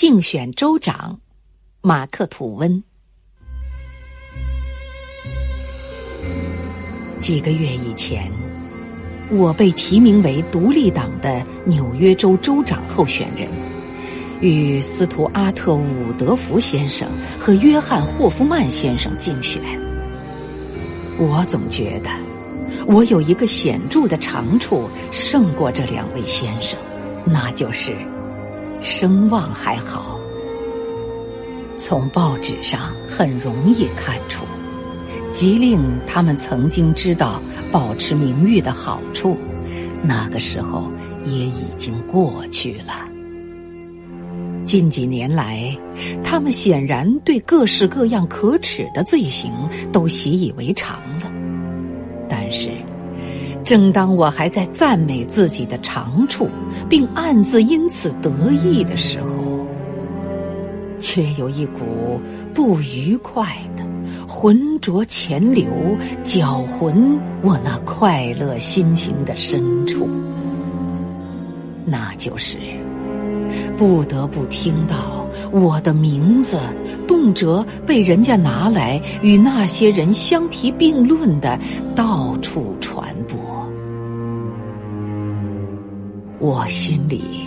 竞选州长马克·吐温。几个月以前，我被提名为独立党的纽约州州长候选人，与斯图阿特·伍德福先生和约翰·霍夫曼先生竞选。我总觉得，我有一个显著的长处胜过这两位先生，那就是。声望还好，从报纸上很容易看出，吉令他们曾经知道保持名誉的好处，那个时候也已经过去了。近几年来，他们显然对各式各样可耻的罪行都习以为常了，但是。正当我还在赞美自己的长处，并暗自因此得意的时候，却有一股不愉快的、浑浊潜流，搅浑我那快乐心情的深处。那就是不得不听到我的名字，动辄被人家拿来与那些人相提并论的，到处传播。我心里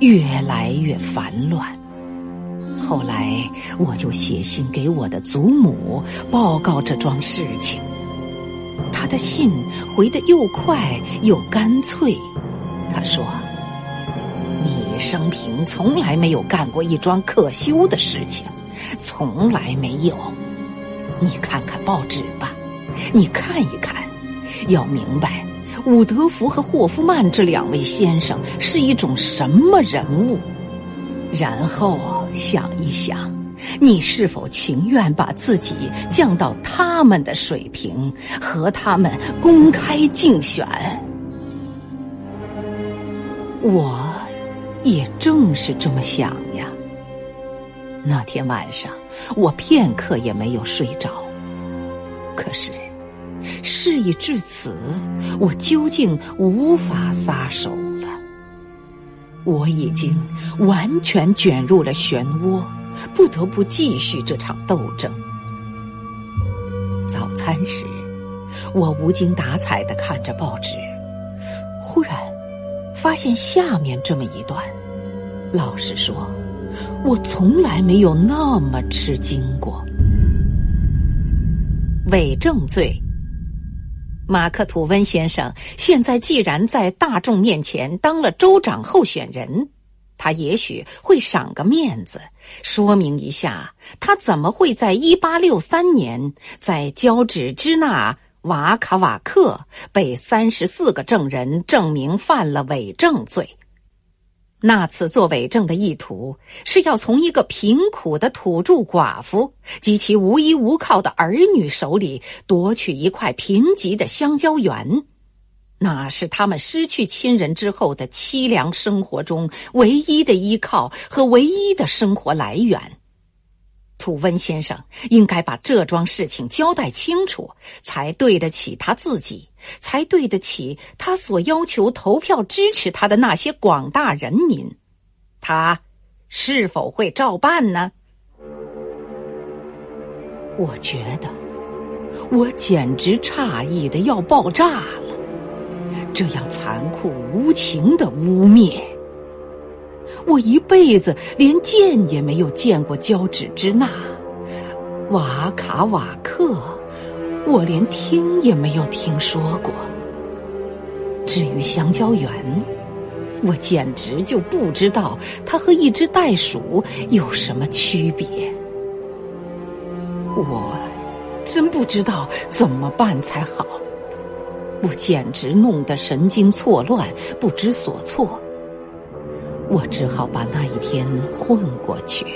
越来越烦乱，后来我就写信给我的祖母报告这桩事情。他的信回得又快又干脆。他说：“你生平从来没有干过一桩可羞的事情，从来没有。你看看报纸吧，你看一看，要明白。”伍德福和霍夫曼这两位先生是一种什么人物？然后想一想，你是否情愿把自己降到他们的水平，和他们公开竞选？我也正是这么想呀。那天晚上，我片刻也没有睡着。可是。事已至此，我究竟无法撒手了。我已经完全卷入了漩涡，不得不继续这场斗争。早餐时，我无精打采的看着报纸，忽然发现下面这么一段。老实说，我从来没有那么吃惊过。伪证罪。马克·吐温先生现在既然在大众面前当了州长候选人，他也许会赏个面子，说明一下他怎么会在一八六三年在交趾支那瓦卡瓦克被三十四个证人证明犯了伪证罪。那次作伪证的意图是要从一个贫苦的土著寡妇及其无依无靠的儿女手里夺取一块贫瘠的香蕉园，那是他们失去亲人之后的凄凉生活中唯一的依靠和唯一的生活来源。土温先生应该把这桩事情交代清楚，才对得起他自己，才对得起他所要求投票支持他的那些广大人民。他是否会照办呢？我觉得，我简直诧异的要爆炸了！这样残酷无情的污蔑。我一辈子连见也没有见过交趾支那，瓦卡瓦克，我连听也没有听说过。至于香蕉园，我简直就不知道它和一只袋鼠有什么区别。我真不知道怎么办才好，我简直弄得神经错乱，不知所措。我只好把那一天混过去，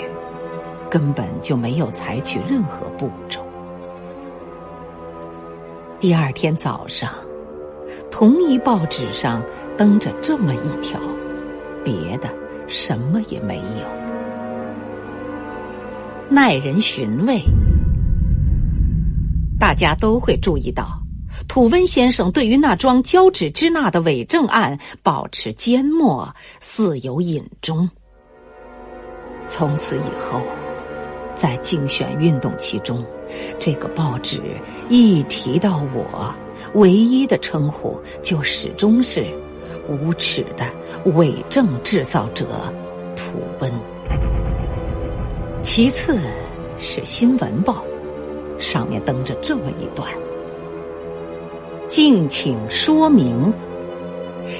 根本就没有采取任何步骤。第二天早上，同一报纸上登着这么一条，别的什么也没有。耐人寻味，大家都会注意到。土温先生对于那桩交趾支那的伪证案保持缄默，似有隐衷。从此以后，在竞选运动其中，这个报纸一提到我，唯一的称呼就始终是“无耻的伪证制造者”土温。其次是《新闻报》，上面登着这么一段：“敬请说明。”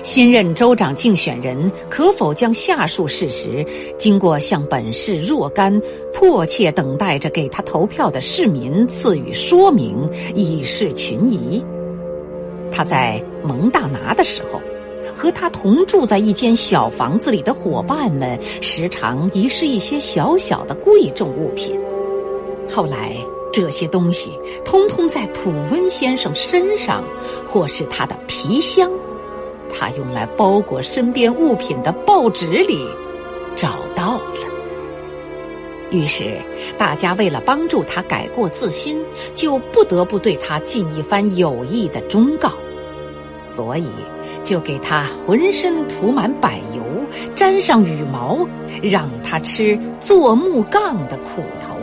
新任州长竞选人可否将下述事实，经过向本市若干迫切等待着给他投票的市民赐予说明，以示群疑？他在蒙大拿的时候，和他同住在一间小房子里的伙伴们，时常遗失一些小小的贵重物品。后来，这些东西通通在土温先生身上，或是他的皮箱。他用来包裹身边物品的报纸里找到了，于是大家为了帮助他改过自新，就不得不对他尽一番有益的忠告，所以就给他浑身涂满柏油，沾上羽毛，让他吃做木杠的苦头，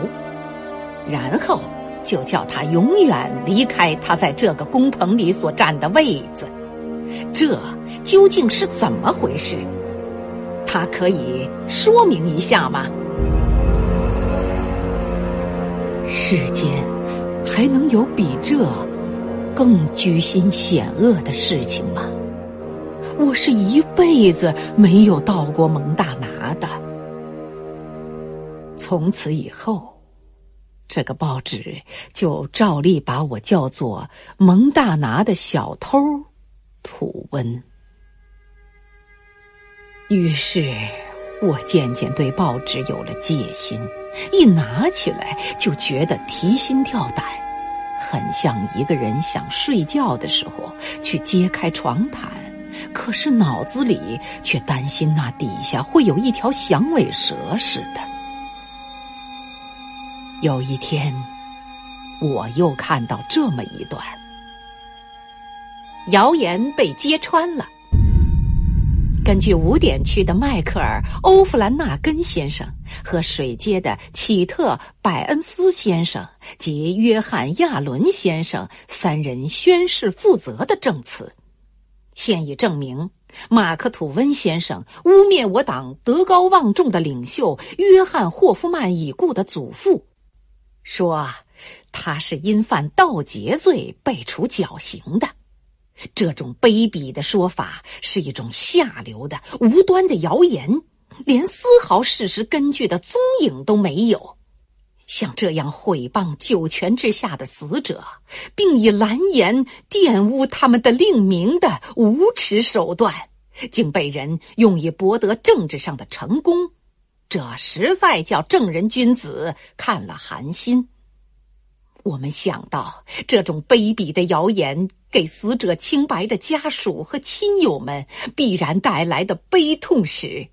然后就叫他永远离开他在这个工棚里所占的位子。这究竟是怎么回事？他可以说明一下吗？世间还能有比这更居心险恶的事情吗？我是一辈子没有到过蒙大拿的。从此以后，这个报纸就照例把我叫做蒙大拿的小偷。土温，于是我渐渐对报纸有了戒心，一拿起来就觉得提心吊胆，很像一个人想睡觉的时候去揭开床毯，可是脑子里却担心那底下会有一条响尾蛇似的。有一天，我又看到这么一段。谣言被揭穿了。根据五点区的迈克尔·欧弗兰纳根先生和水街的启特·百恩斯先生及约翰·亚伦先生三人宣誓负责的证词，现已证明，马克·吐温先生污蔑我党德高望重的领袖约翰·霍夫曼已故的祖父，说他是因犯盗劫罪被处绞刑的。这种卑鄙的说法是一种下流的、无端的谣言，连丝毫事实根据的踪影都没有。像这样毁谤九泉之下的死者，并以蓝言玷污他们的令名的无耻手段，竟被人用以博得政治上的成功，这实在叫正人君子看了寒心。我们想到这种卑鄙的谣言给死者清白的家属和亲友们必然带来的悲痛时，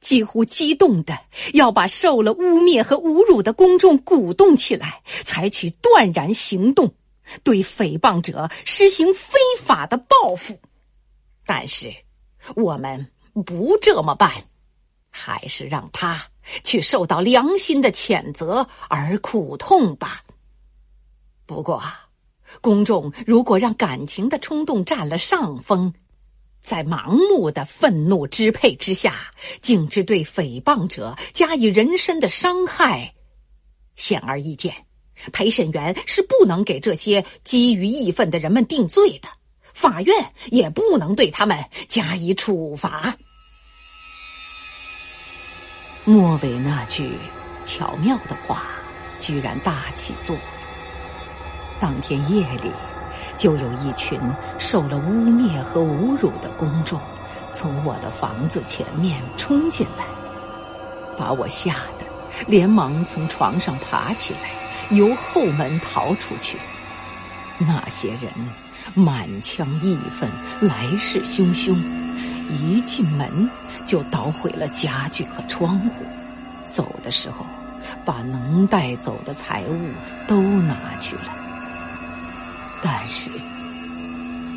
几乎激动的要把受了污蔑和侮辱的公众鼓动起来，采取断然行动，对诽谤者实行非法的报复。但是，我们不这么办，还是让他去受到良心的谴责而苦痛吧。不过，公众如果让感情的冲动占了上风，在盲目的愤怒支配之下，径直对诽谤者加以人身的伤害，显而易见，陪审员是不能给这些基于义愤的人们定罪的，法院也不能对他们加以处罚。末尾那句巧妙的话，居然大起作用。当天夜里，就有一群受了污蔑和侮辱的公众，从我的房子前面冲进来，把我吓得连忙从床上爬起来，由后门逃出去。那些人满腔义愤，来势汹汹，一进门就捣毁了家具和窗户，走的时候把能带走的财物都拿去了。但是，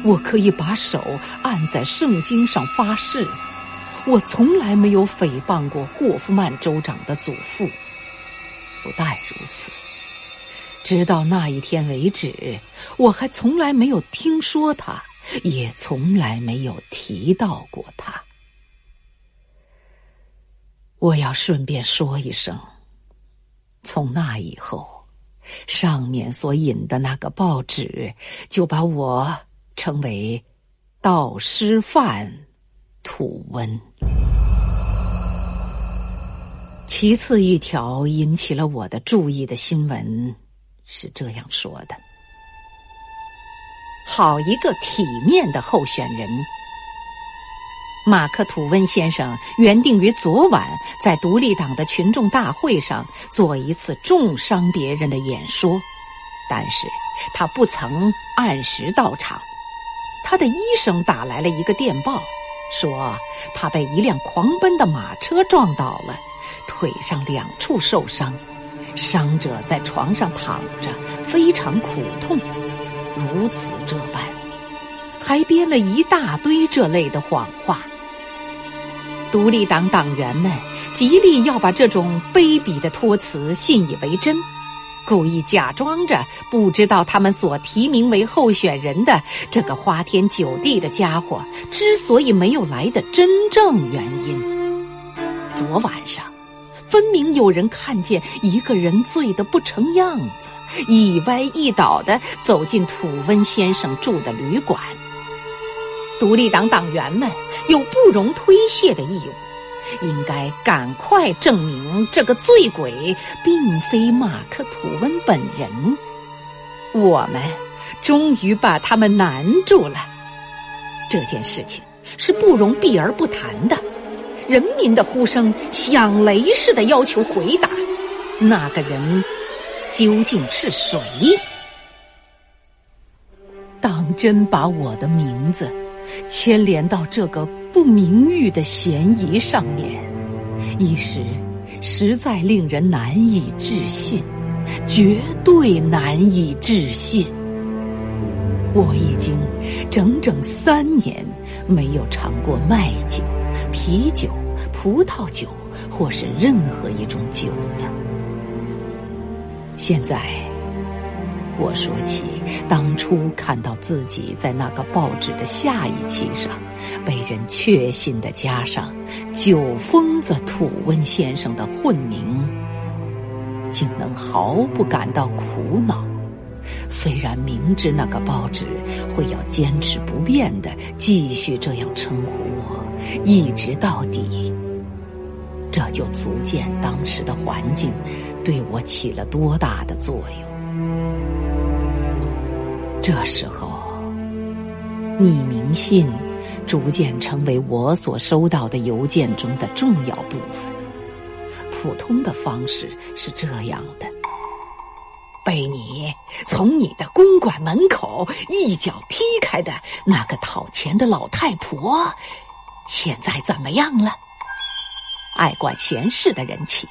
我可以把手按在圣经上发誓，我从来没有诽谤过霍夫曼州长的祖父。不但如此，直到那一天为止，我还从来没有听说他，也从来没有提到过他。我要顺便说一声，从那以后，上面所引的那个报纸就把我称为“盗师范”土温。其次一条引起了我的注意的新闻是这样说的：好一个体面的候选人！马克·吐温先生原定于昨晚在独立党的群众大会上做一次重伤别人的演说，但是他不曾按时到场。他的医生打来了一个电报，说他被一辆狂奔的马车撞倒了。腿上两处受伤，伤者在床上躺着，非常苦痛。如此这般，还编了一大堆这类的谎话。独立党党员们极力要把这种卑鄙的托辞信以为真，故意假装着不知道他们所提名为候选人的这个花天酒地的家伙之所以没有来的真正原因。昨晚上。分明有人看见一个人醉得不成样子，一歪一倒的走进土温先生住的旅馆。独立党党员们有不容推卸的义务，应该赶快证明这个醉鬼并非马克·吐温本人。我们终于把他们难住了。这件事情是不容避而不谈的。人民的呼声响雷似的要求回答：那个人究竟是谁？当真把我的名字牵连到这个不名誉的嫌疑上面，一时实在令人难以置信，绝对难以置信。我已经整整三年没有尝过麦酒。啤酒、葡萄酒，或是任何一种酒了。现在，我说起当初看到自己在那个报纸的下一期上，被人确信的加上“酒疯子土温先生”的混名，竟能毫不感到苦恼。虽然明知那个报纸会要坚持不变的继续这样称呼我。一直到底，这就足见当时的环境对我起了多大的作用。这时候，匿名信逐渐成为我所收到的邮件中的重要部分。普通的方式是这样的：被你从你的公馆门口一脚踢开的那个讨钱的老太婆。现在怎么样了？爱管闲事的人气，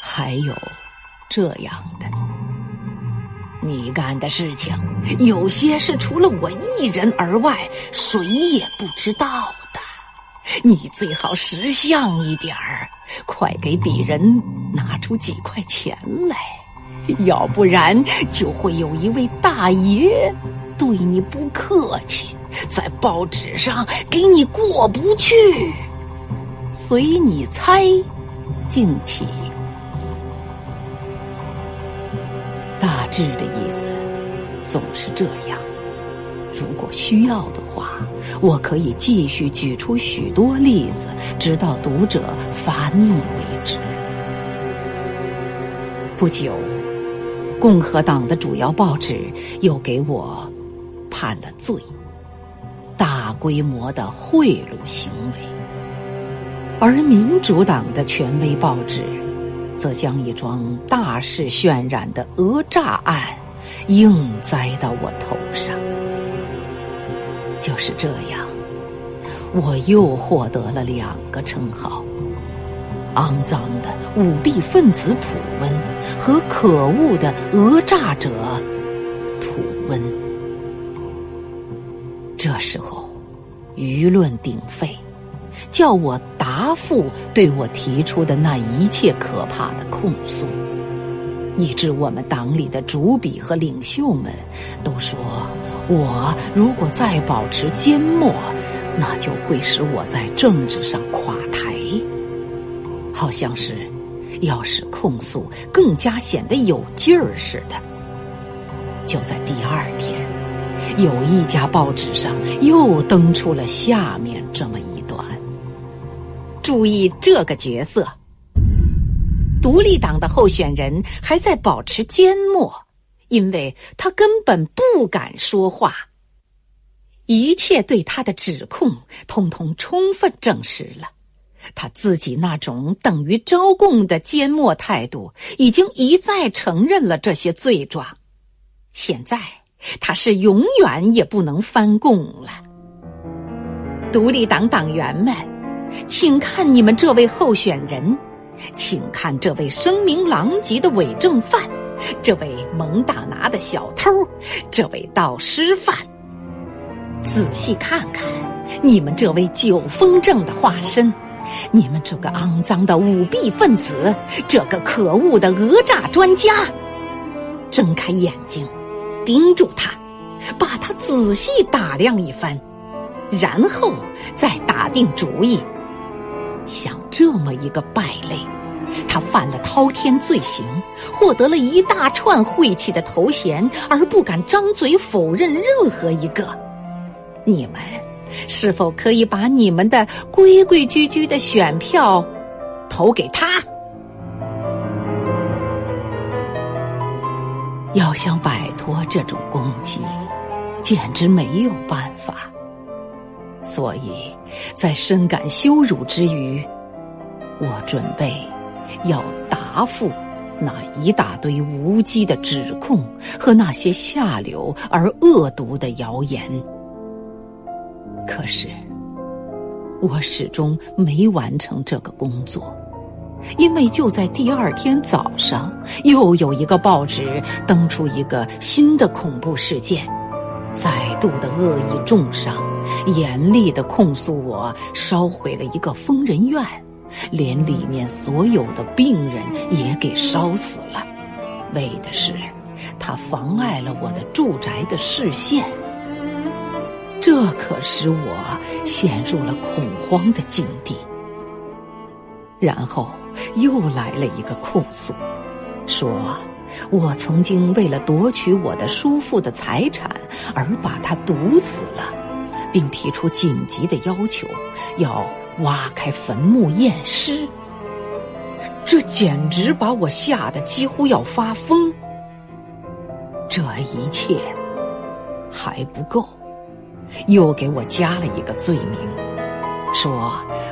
还有这样的，你干的事情有些是除了我一人而外谁也不知道的。你最好识相一点儿，快给鄙人拿出几块钱来，要不然就会有一位大爷对你不客气。在报纸上给你过不去，随你猜，敬起。大致的意思总是这样。如果需要的话，我可以继续举出许多例子，直到读者发腻为止。不久，共和党的主要报纸又给我判了罪。大规模的贿赂行为，而民主党的权威报纸，则将一桩大肆渲染的讹诈案硬栽到我头上。就是这样，我又获得了两个称号：肮脏的舞弊分子土温和可恶的讹诈者土温。这时候，舆论鼎沸，叫我答复对我提出的那一切可怕的控诉，以致我们党里的主笔和领袖们都说，我如果再保持缄默，那就会使我在政治上垮，好像是要使控诉更加显得有劲儿似的。就在第二天，有一家报纸上又登出了下面这么一段。注意这个角色，独立党的候选人还在保持缄默，因为他根本不敢说话。一切对他的指控，通通充分证实了他自己那种等于招供的缄默态度，已经一再承认了这些罪状。现在他是永远也不能翻供了。独立党党员们。请看你们这位候选人，请看这位声名狼藉的伪证犯，这位蒙大拿的小偷，这位盗尸犯。仔细看看你们这位酒疯症的化身，你们这个肮脏的舞弊分子，这个可恶的讹诈专家。睁开眼睛，盯住他，把他仔细打量一番，然后再打定主意。像这么一个败类，他犯了滔天罪行，获得了一大串晦气的头衔，而不敢张嘴否认任何一个。你们是否可以把你们的规规矩矩的选票投给他？要想摆脱这种攻击，简直没有办法。所以，在深感羞辱之余，我准备要答复那一大堆无稽的指控和那些下流而恶毒的谣言。可是，我始终没完成这个工作，因为就在第二天早上，又有一个报纸登出一个新的恐怖事件，再度的恶意重伤。严厉的控诉我烧毁了一个疯人院，连里面所有的病人也给烧死了，为的是他妨碍了我的住宅的视线。这可使我陷入了恐慌的境地。然后又来了一个控诉，说我曾经为了夺取我的叔父的财产而把他毒死了。并提出紧急的要求，要挖开坟墓验尸。这简直把我吓得几乎要发疯。这一切还不够，又给我加了一个罪名，说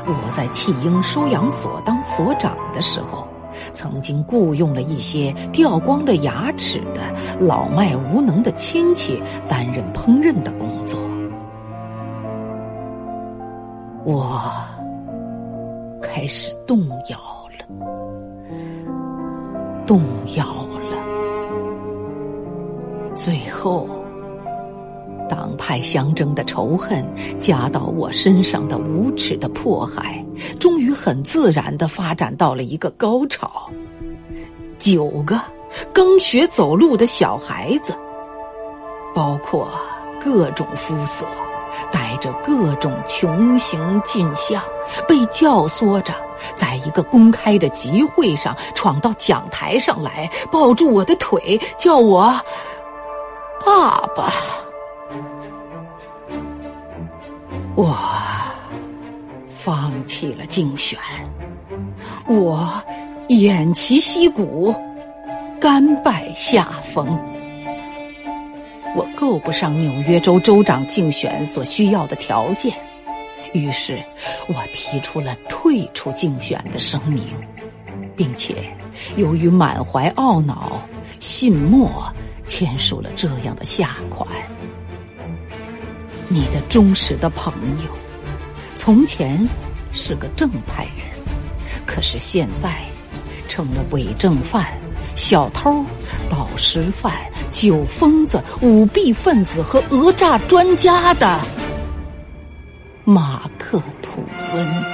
我在弃婴收养所当所长的时候，曾经雇佣了一些掉光了牙齿的老迈无能的亲戚担任烹饪的工作。我开始动摇了，动摇了。最后，党派相争的仇恨加到我身上的无耻的迫害，终于很自然的发展到了一个高潮。九个刚学走路的小孩子，包括各种肤色。带着各种穷形尽相，被教唆着，在一个公开的集会上闯到讲台上来，抱住我的腿，叫我爸爸。我放弃了竞选，我偃旗息鼓，甘拜下风。我够不上纽约州州长竞选所需要的条件，于是我提出了退出竞选的声明，并且由于满怀懊恼，信末签署了这样的下款：你的忠实的朋友，从前是个正派人，可是现在成了伪证犯、小偷、盗尸犯。酒疯子、舞弊分子和讹诈专家的马克吐。温。